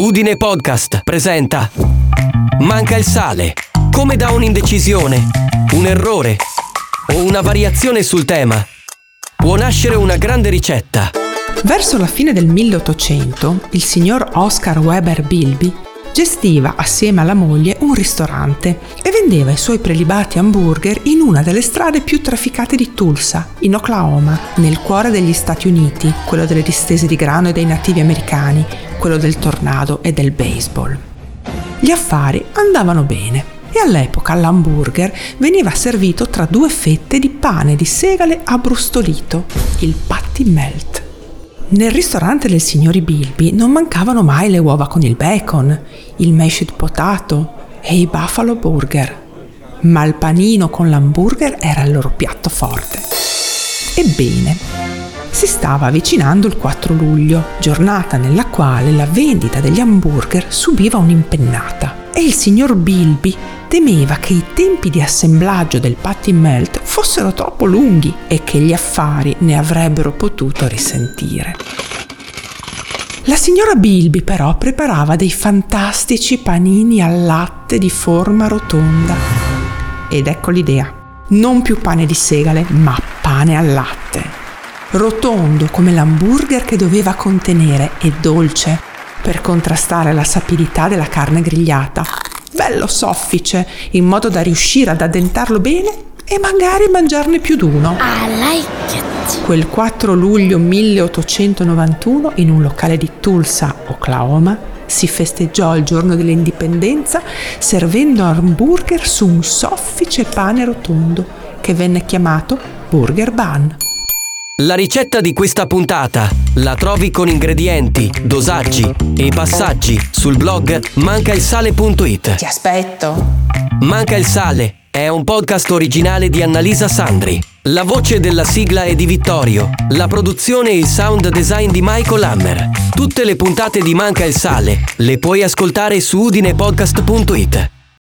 Udine Podcast presenta Manca il sale. Come da un'indecisione, un errore o una variazione sul tema può nascere una grande ricetta. Verso la fine del 1800, il signor Oscar Weber Bilby gestiva assieme alla moglie un ristorante vendeva i suoi prelibati hamburger in una delle strade più trafficate di Tulsa, in Oklahoma, nel cuore degli Stati Uniti, quello delle distese di grano e dei nativi americani, quello del tornado e del baseball. Gli affari andavano bene e all'epoca l'hamburger veniva servito tra due fette di pane di segale abbrustolito, il patty melt. Nel ristorante del signori Bilby non mancavano mai le uova con il bacon, il mashed potato e i buffalo burger, ma il panino con l'hamburger era il loro piatto forte. Ebbene, si stava avvicinando il 4 luglio, giornata nella quale la vendita degli hamburger subiva un'impennata e il signor Bilby temeva che i tempi di assemblaggio del patty melt fossero troppo lunghi e che gli affari ne avrebbero potuto risentire. La signora Bilby però preparava dei fantastici panini al latte di forma rotonda. Ed ecco l'idea. Non più pane di segale, ma pane al latte rotondo come l'hamburger che doveva contenere e dolce per contrastare la sapidità della carne grigliata. Bello soffice, in modo da riuscire ad addentarlo bene e magari mangiarne più d'uno. I like it. Quel 4 luglio 1891, in un locale di Tulsa, Oklahoma, si festeggiò il giorno dell'indipendenza servendo hamburger su un soffice pane rotondo che venne chiamato Burger Bun. La ricetta di questa puntata la trovi con ingredienti, dosaggi e passaggi sul blog mancailsale.it. Ti aspetto. Manca il sale è un podcast originale di Annalisa Sandri. La voce della sigla è di Vittorio, la produzione e il sound design di Michael Hammer. Tutte le puntate di Manca il sale le puoi ascoltare su udinepodcast.it.